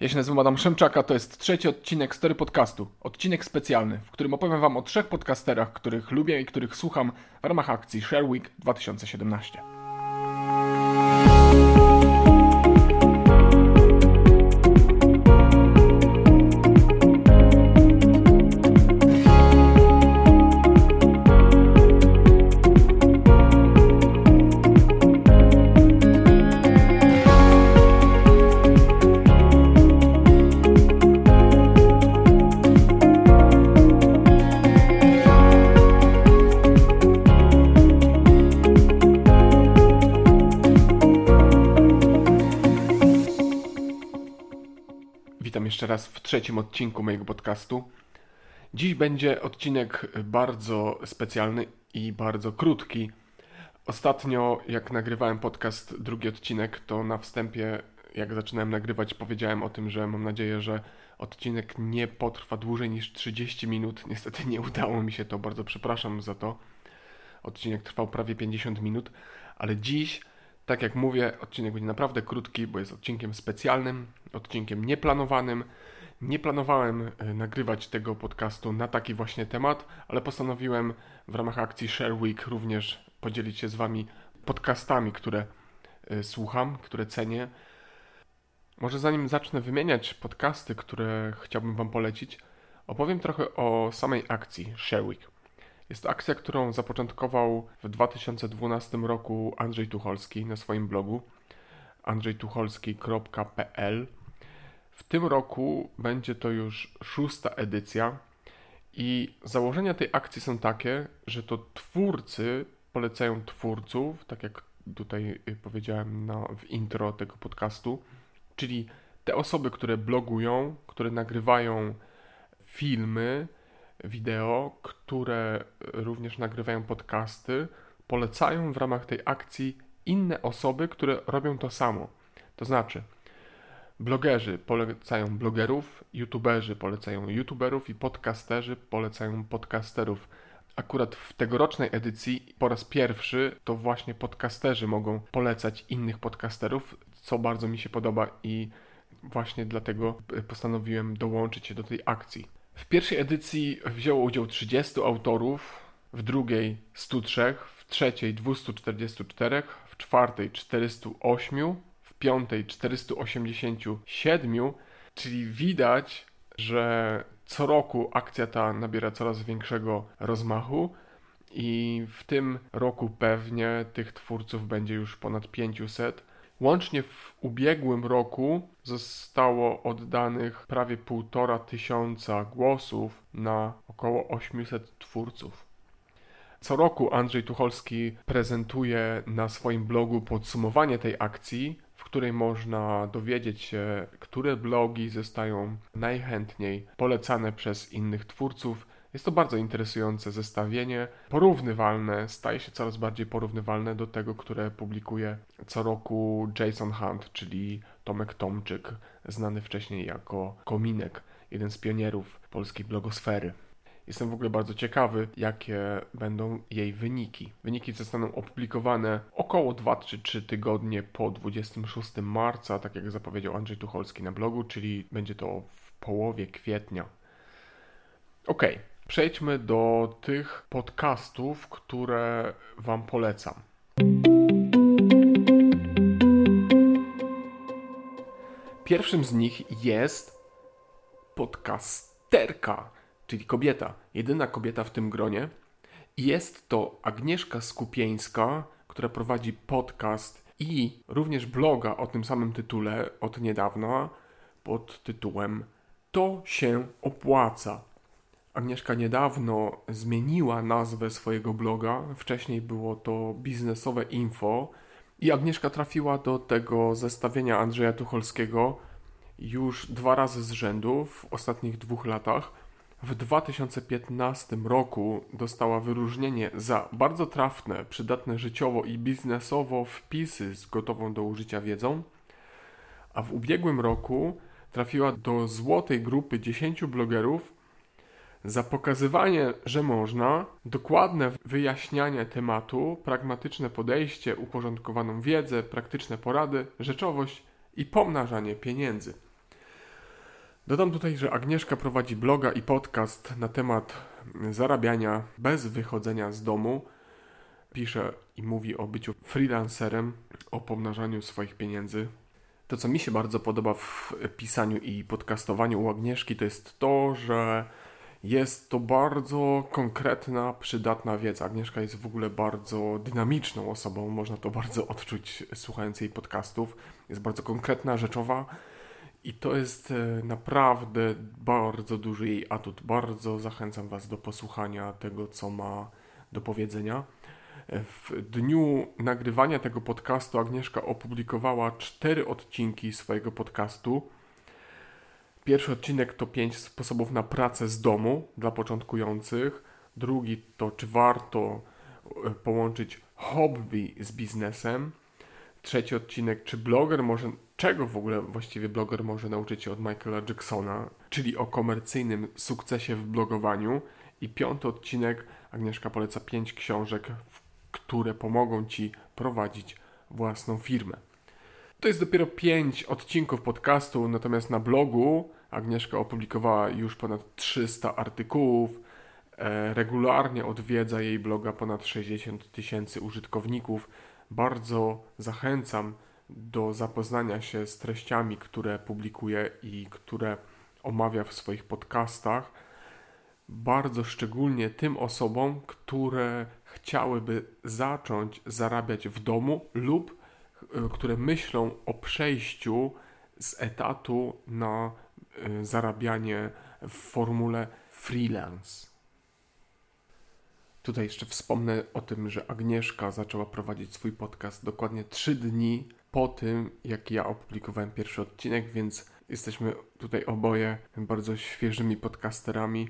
Ja się nazywam Adam Szemczaka, to jest trzeci odcinek Story Podcastu. Odcinek specjalny, w którym opowiem Wam o trzech podcasterach, których lubię i których słucham w ramach akcji Share Week 2017. jeszcze raz w trzecim odcinku mojego podcastu. Dziś będzie odcinek bardzo specjalny i bardzo krótki. Ostatnio, jak nagrywałem podcast, drugi odcinek, to na wstępie, jak zaczynałem nagrywać, powiedziałem o tym, że mam nadzieję, że odcinek nie potrwa dłużej niż 30 minut. Niestety nie udało mi się to, bardzo przepraszam za to. Odcinek trwał prawie 50 minut, ale dziś tak jak mówię, odcinek będzie naprawdę krótki, bo jest odcinkiem specjalnym, odcinkiem nieplanowanym. Nie planowałem e, nagrywać tego podcastu na taki właśnie temat, ale postanowiłem w ramach akcji Share Week również podzielić się z Wami podcastami, które e, słucham, które cenię. Może zanim zacznę wymieniać podcasty, które chciałbym Wam polecić, opowiem trochę o samej akcji Share Week. Jest to akcja, którą zapoczątkował w 2012 roku Andrzej Tucholski na swoim blogu andrzejtucholski.pl. W tym roku będzie to już szósta edycja i założenia tej akcji są takie, że to twórcy polecają twórców, tak jak tutaj powiedziałem na, w intro tego podcastu, czyli te osoby, które blogują, które nagrywają filmy, wideo, które również nagrywają podcasty, polecają w ramach tej akcji inne osoby, które robią to samo. To znaczy, blogerzy polecają blogerów, youtuberzy polecają youtuberów i podcasterzy polecają podcasterów. Akurat w tegorocznej edycji po raz pierwszy to właśnie podcasterzy mogą polecać innych podcasterów, co bardzo mi się podoba i właśnie dlatego postanowiłem dołączyć się do tej akcji. W pierwszej edycji wzięło udział 30 autorów, w drugiej 103, w trzeciej 244, w czwartej 408, w piątej 487, czyli widać, że co roku akcja ta nabiera coraz większego rozmachu i w tym roku pewnie tych twórców będzie już ponad 500. Łącznie w ubiegłym roku zostało oddanych prawie półtora tysiąca głosów na około 800 twórców. Co roku Andrzej Tucholski prezentuje na swoim blogu podsumowanie tej akcji, w której można dowiedzieć się, które blogi zostają najchętniej polecane przez innych twórców jest to bardzo interesujące zestawienie, porównywalne, staje się coraz bardziej porównywalne do tego, które publikuje co roku Jason Hunt, czyli Tomek Tomczyk, znany wcześniej jako Kominek, jeden z pionierów polskiej blogosfery. Jestem w ogóle bardzo ciekawy, jakie będą jej wyniki. Wyniki zostaną opublikowane około 2-3 tygodnie po 26 marca, tak jak zapowiedział Andrzej Tucholski na blogu, czyli będzie to w połowie kwietnia. Ok, przejdźmy do tych podcastów, które Wam polecam. Pierwszym z nich jest podcasterka, czyli kobieta, jedyna kobieta w tym gronie. Jest to Agnieszka Skupieńska, która prowadzi podcast i również bloga o tym samym tytule od niedawna pod tytułem To się opłaca. Agnieszka niedawno zmieniła nazwę swojego bloga. Wcześniej było to biznesowe info. I Agnieszka trafiła do tego zestawienia Andrzeja Tucholskiego już dwa razy z rzędu w ostatnich dwóch latach. W 2015 roku dostała wyróżnienie za bardzo trafne, przydatne życiowo i biznesowo wpisy z gotową do użycia wiedzą, a w ubiegłym roku trafiła do złotej grupy 10 blogerów za pokazywanie, że można, dokładne wyjaśnianie tematu, pragmatyczne podejście, uporządkowaną wiedzę, praktyczne porady, rzeczowość i pomnażanie pieniędzy. Dodam tutaj, że Agnieszka prowadzi bloga i podcast na temat zarabiania bez wychodzenia z domu. Pisze i mówi o byciu freelancerem, o pomnażaniu swoich pieniędzy. To, co mi się bardzo podoba w pisaniu i podcastowaniu u Agnieszki, to jest to, że jest to bardzo konkretna, przydatna wiedza. Agnieszka jest w ogóle bardzo dynamiczną osobą, można to bardzo odczuć słuchając jej podcastów. Jest bardzo konkretna, rzeczowa i to jest e, naprawdę bardzo duży jej atut. Bardzo zachęcam Was do posłuchania tego, co ma do powiedzenia. W dniu nagrywania tego podcastu Agnieszka opublikowała cztery odcinki swojego podcastu. Pierwszy odcinek to pięć sposobów na pracę z domu dla początkujących. Drugi to czy warto e, połączyć hobby z biznesem. Trzeci odcinek, czy bloger może, czego w ogóle właściwie bloger może nauczyć się od Michaela Jacksona, czyli o komercyjnym sukcesie w blogowaniu. I piąty odcinek, Agnieszka poleca pięć książek, które pomogą Ci prowadzić własną firmę. To jest dopiero pięć odcinków podcastu, natomiast na blogu Agnieszka opublikowała już ponad 300 artykułów. E, regularnie odwiedza jej bloga ponad 60 tysięcy użytkowników. Bardzo zachęcam do zapoznania się z treściami, które publikuje i które omawia w swoich podcastach. Bardzo szczególnie tym osobom, które chciałyby zacząć zarabiać w domu lub e, które myślą o przejściu z etatu na zarabianie w formule freelance. Tutaj jeszcze wspomnę o tym, że Agnieszka zaczęła prowadzić swój podcast dokładnie 3 dni po tym, jak ja opublikowałem pierwszy odcinek, więc jesteśmy tutaj oboje bardzo świeżymi podcasterami.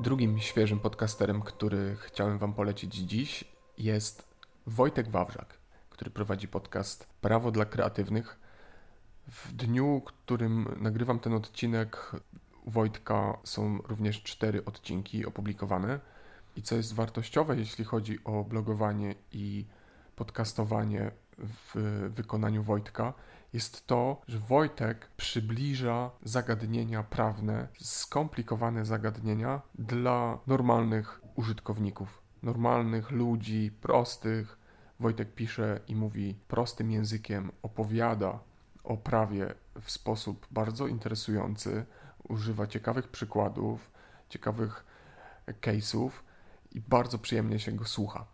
Drugim świeżym podcasterem, który chciałem Wam polecić dziś, jest Wojtek Wawrzak, który prowadzi podcast Prawo dla Kreatywnych. W dniu, którym nagrywam ten odcinek, Wojtka są również cztery odcinki opublikowane. I co jest wartościowe, jeśli chodzi o blogowanie i podcastowanie w wykonaniu Wojtka, jest to, że Wojtek przybliża zagadnienia prawne, skomplikowane zagadnienia dla normalnych użytkowników, normalnych ludzi, prostych. Wojtek pisze i mówi prostym językiem, opowiada o prawie w sposób bardzo interesujący, używa ciekawych przykładów, ciekawych case'ów i bardzo przyjemnie się go słucha.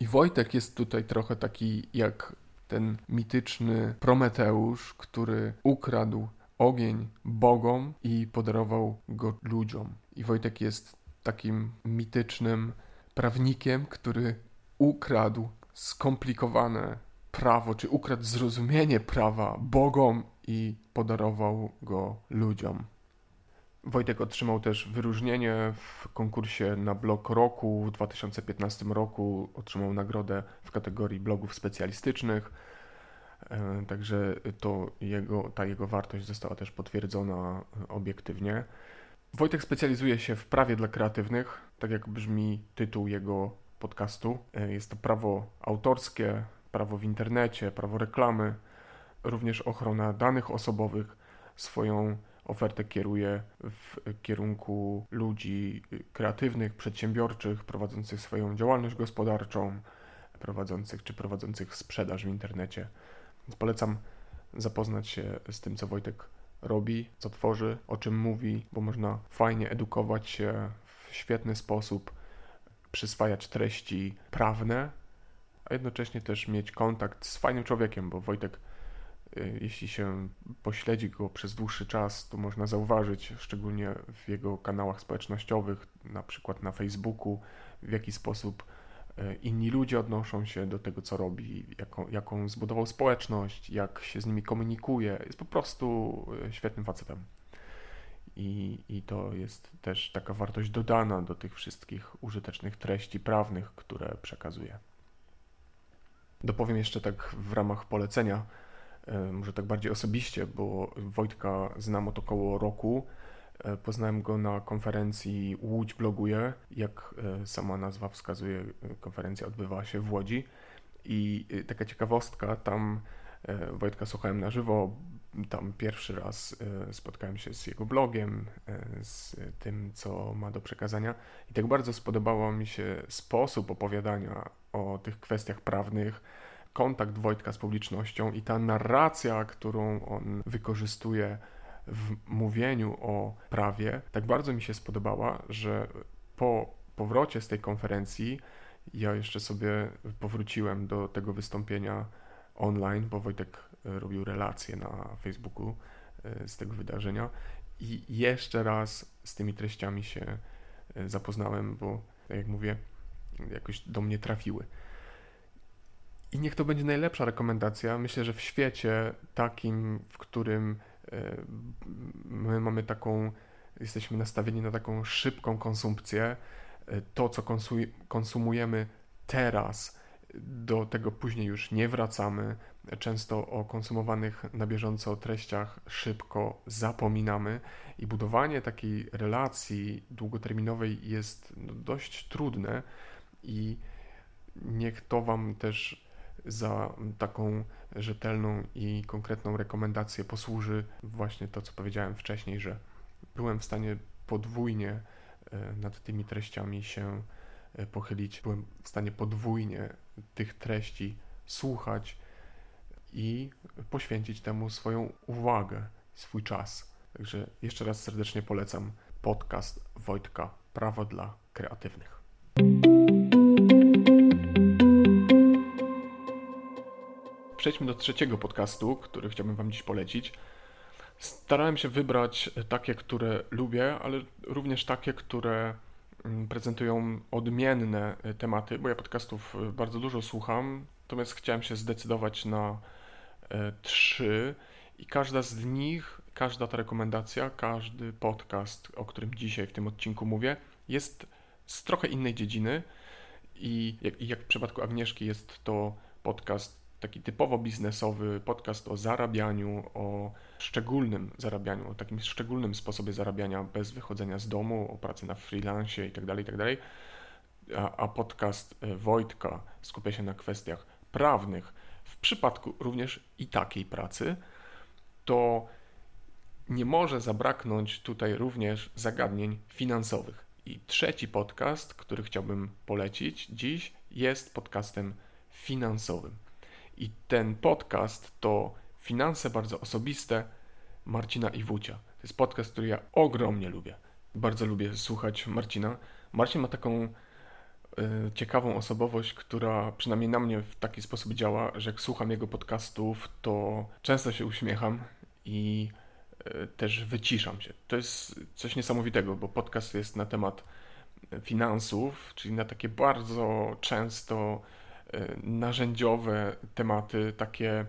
I Wojtek jest tutaj trochę taki jak ten mityczny Prometeusz, który ukradł ogień bogom i podarował go ludziom. I Wojtek jest takim mitycznym prawnikiem, który ukradł skomplikowane prawo, czy ukradł zrozumienie prawa bogom i podarował go ludziom. Wojtek otrzymał też wyróżnienie w konkursie na blog roku w 2015 roku. Otrzymał nagrodę w kategorii blogów specjalistycznych. E, także to jego, ta jego wartość została też potwierdzona obiektywnie. Wojtek specjalizuje się w prawie dla kreatywnych, tak jak brzmi tytuł jego podcastu. E, jest to prawo autorskie, prawo w internecie, prawo reklamy, również ochrona danych osobowych. Swoją ofertę kieruje w kierunku ludzi kreatywnych, przedsiębiorczych, prowadzących swoją działalność gospodarczą, prowadzących czy prowadzących sprzedaż w internecie. Więc polecam zapoznać się z tym, co Wojtek robi, co tworzy, o czym mówi, bo można fajnie edukować się w świetny sposób, przyswajać treści prawne, a jednocześnie też mieć kontakt z fajnym człowiekiem, bo Wojtek Y, jeśli się pośledzi go przez dłuższy czas, to można zauważyć, szczególnie w jego kanałach społecznościowych, na przykład na Facebooku, w jaki sposób y, inni ludzie odnoszą się do tego, co robi, jaką, jaką zbudował społeczność, jak się z nimi komunikuje. Jest po prostu y, świetnym facetem. I, I to jest też taka wartość dodana do tych wszystkich użytecznych treści prawnych, które przekazuje. Dopowiem jeszcze tak w ramach polecenia E, może tak bardziej osobiście, bo Wojtka znam od około roku. E, poznałem go na konferencji Łódź bloguje. Jak e, sama nazwa wskazuje, konferencja odbywała się w Łodzi. I taka ciekawostka, tam Wojtka słuchałem na żywo, tam pierwszy raz spotkałem się z jego blogiem, z tym, co ma do przekazania. I tak bardzo spodobało mi się sposób opowiadania o tych kwestiach prawnych, kontakt Wojtka z publicznością i ta narracja, którą on wykorzystuje w mówieniu o prawie, tak bardzo mi się spodobała, że po powrocie z tej konferencji ja jeszcze sobie powróciłem do tego wystąpienia online, bo Wojtek robił relacje na Facebooku e, z tego wydarzenia i jeszcze raz z tymi treściami się e, zapoznałem, bo tak jak mówię, jakoś do mnie trafiły. I niech to będzie najlepsza rekomendacja. Myślę, że w świecie takim, w którym e, my mamy taką, jesteśmy nastawieni na taką szybką konsumpcję, to co konsumujemy teraz, do tego później już nie wracamy. Często o konsumowanych na bieżąco treściach szybko zapominamy i budowanie takiej relacji długoterminowej jest dość trudne i niech to Wam też za taką rzetelną i konkretną rekomendację posłuży właśnie to, co powiedziałem wcześniej, że byłem w stanie podwójnie e, nad tymi treściami się e, pochylić, byłem w stanie podwójnie tych treści słuchać i poświęcić temu swoją uwagę, swój czas. Także jeszcze raz serdecznie polecam podcast Wojtka Prawo dla Kreatywnych. przejdźmy do trzeciego podcastu, który chciałbym Wam dziś polecić. Starałem się wybrać takie, które lubię, ale również takie, które prezentują odmienne e, tematy, bo ja podcastów e, bardzo dużo słucham, natomiast chciałem się zdecydować na e, trzy i każda z nich, każda ta rekomendacja, każdy podcast, o którym dzisiaj w tym odcinku mówię, jest z trochę innej dziedziny i jak, jak w przypadku Agnieszki jest to podcast taki typowo biznesowy podcast o zarabianiu, o szczególnym zarabianiu, o takim szczególnym sposobie zarabiania bez wychodzenia z domu, o pracy na freelance itd., tak itd. Tak a, a podcast e, Wojtka skupia się na kwestiach prawnych. W przypadku również i takiej pracy, to nie może zabraknąć tutaj również zagadnień finansowych. I trzeci podcast, który chciałbym polecić dziś, jest podcastem finansowym. I ten podcast to Finanse bardzo osobiste Marcina Iwucia. To jest podcast, który ja ogromnie lubię. Bardzo lubię słuchać Marcina. Marcin ma taką y, ciekawą osobowość, która przynajmniej na mnie w taki sposób działa, że jak słucham jego podcastów, to często się uśmiecham i y, też wyciszam się. To jest coś niesamowitego, bo podcast jest na temat finansów, czyli na takie bardzo często E, narzędziowe tematy, takie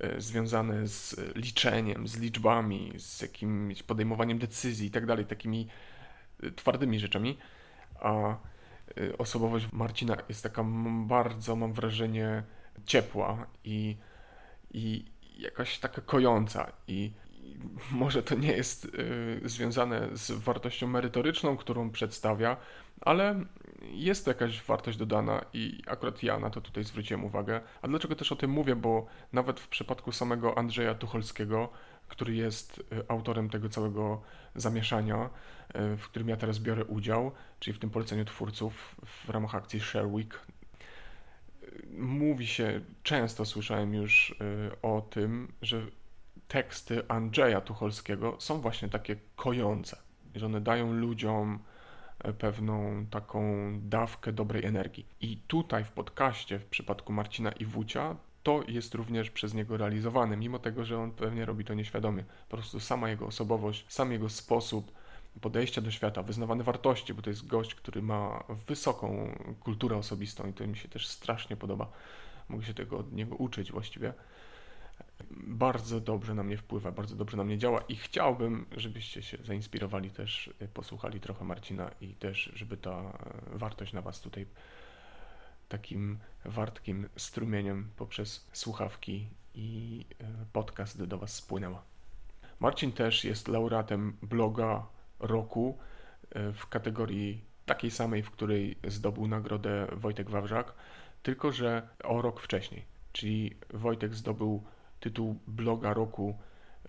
e, związane z liczeniem, z liczbami, z jakimś podejmowaniem decyzji i tak dalej, takimi e, twardymi rzeczami, a osobowość Marcina jest taka bardzo, mam wrażenie, ciepła i, i jakaś taka kojąca. I, i może to nie jest związane z wartością merytoryczną, którą przedstawia, ale jest to jakaś wartość dodana i akurat ja na to tutaj zwróciłem uwagę. A dlaczego też o tym mówię? Bo nawet w przypadku samego Andrzeja Tucholskiego, który jest y, autorem tego całego zamieszania, y, w którym ja teraz biorę udział, czyli w tym poleceniu twórców w ramach akcji Share Week, y, mówi się, często słyszałem już o tym, że teksty Andrzeja Tucholskiego są właśnie takie kojące, że one dają ludziom pewną taką dawkę dobrej energii. I tutaj w podcaście w przypadku Marcina Iwucia to jest również przez niego realizowane, mimo tego, że on pewnie robi to nieświadomie. Po prostu sama jego osobowość, sam jego sposób podejścia do świata, wyznawane wartości, bo to jest gość, który ma wysoką kulturę osobistą i to mi się też strasznie podoba. Mogę się tego od niego uczyć właściwie bardzo dobrze na mnie wpływa, bardzo dobrze na mnie działa i chciałbym, żebyście się zainspirowali też, y, posłuchali trochę Marcina i też, żeby ta y, wartość na Was tutaj takim wartkim strumieniem poprzez słuchawki i y, podcast do Was spłynęła. Marcin też jest laureatem bloga roku w kategorii takiej samej, w której zdobył nagrodę Wojtek Wawrzak, tylko że o rok wcześniej. Czyli Wojtek zdobył tytuł bloga roku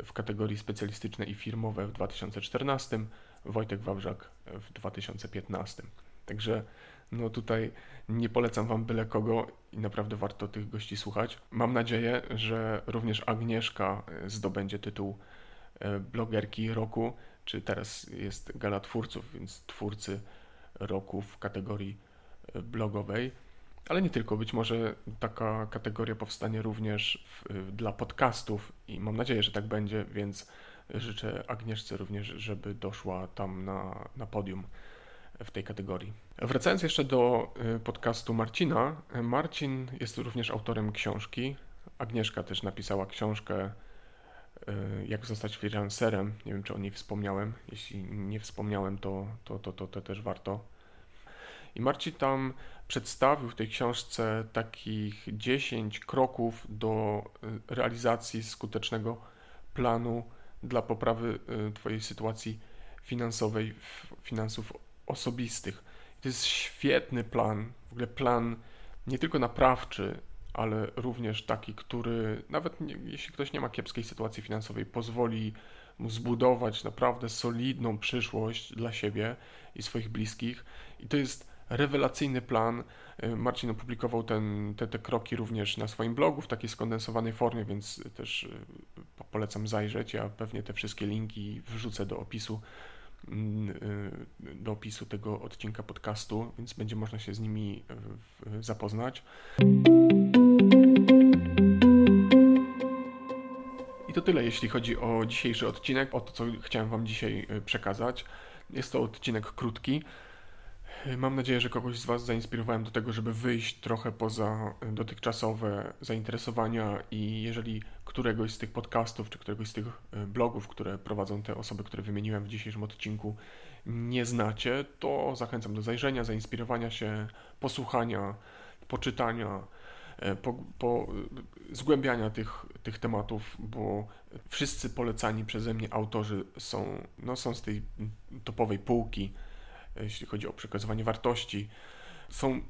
w kategorii specjalistyczne i firmowe w 2014, Wojtek Wawrzak w 2015. Także no tutaj nie polecam wam byle kogo i naprawdę warto tych gości słuchać. Mam nadzieję, że również Agnieszka zdobędzie tytuł e, blogerki roku, czy teraz jest gala twórców, więc twórcy roku w kategorii e, blogowej. Ale nie tylko, być może taka kategoria powstanie również w, dla podcastów i mam nadzieję, że tak będzie, więc życzę Agnieszce również, żeby doszła tam na, na podium w tej kategorii. Wracając jeszcze do y, podcastu Marcina, Marcin jest również autorem książki. Agnieszka też napisała książkę y, Jak zostać freelancerem. Nie wiem, czy o niej wspomniałem. Jeśli nie wspomniałem, to, to, to, to, to też warto. I Marcin tam przedstawił w tej książce takich 10 kroków do y, realizacji skutecznego planu dla poprawy Twojej sytuacji finansowej, finansów osobistych. To jest świetny plan, w ogóle plan nie tylko naprawczy, ale również taki, który nawet nie, jeśli ktoś nie ma kiepskiej sytuacji finansowej, pozwoli mu zbudować naprawdę solidną przyszłość dla siebie i swoich bliskich. I to jest rewelacyjny plan. Marcin opublikował ten, te, te kroki również na swoim blogu w takiej skondensowanej formie, więc też y, polecam zajrzeć. Ja pewnie te wszystkie linki wrzucę do opisu Mm, y, do opisu tego odcinka podcastu, więc będzie można się z nimi y, zapoznać. I to tyle, jeśli chodzi o dzisiejszy odcinek, o to, co chciałem Wam dzisiaj y, przekazać. Jest to odcinek krótki. Mam nadzieję, że kogoś z Was zainspirowałem do tego, żeby wyjść trochę poza dotychczasowe zainteresowania i jeżeli któregoś z tych podcastów czy któregoś z tych e, blogów, które prowadzą te osoby, które wymieniłem w dzisiejszym odcinku, nie znacie, to zachęcam do zajrzenia, zainspirowania się, posłuchania, poczytania, e, po, po e, zgłębiania tych, tych tematów, bo wszyscy polecani przeze mnie autorzy są, no, są z tej topowej półki jeśli chodzi o przekazywanie wartości, są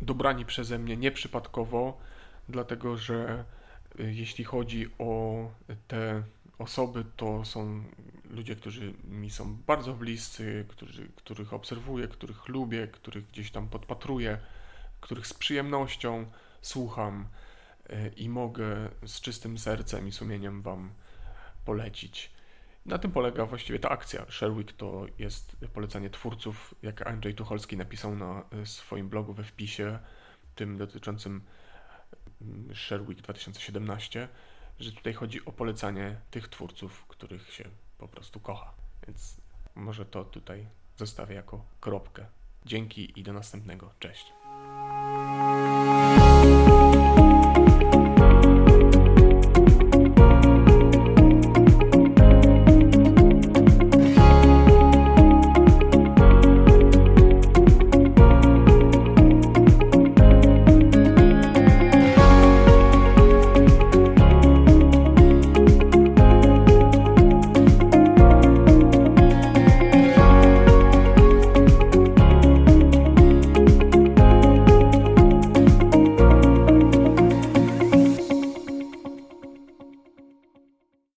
dobrani przeze mnie nieprzypadkowo, dlatego że y, jeśli chodzi o te osoby, to są ludzie, którzy mi są bardzo bliscy, którzy, których obserwuję, których lubię, których gdzieś tam podpatruję, których z przyjemnością słucham y, i mogę z czystym sercem i sumieniem Wam polecić. Na tym polega właściwie ta akcja. Sherwick to jest polecenie twórców, jak Andrzej Tucholski napisał na e, swoim blogu we wpisie, tym dotyczącym mm, Sherwick 2017, że tutaj chodzi o polecanie tych twórców, których się po prostu kocha. Więc może to tutaj zostawię jako kropkę. Dzięki i do następnego. Cześć.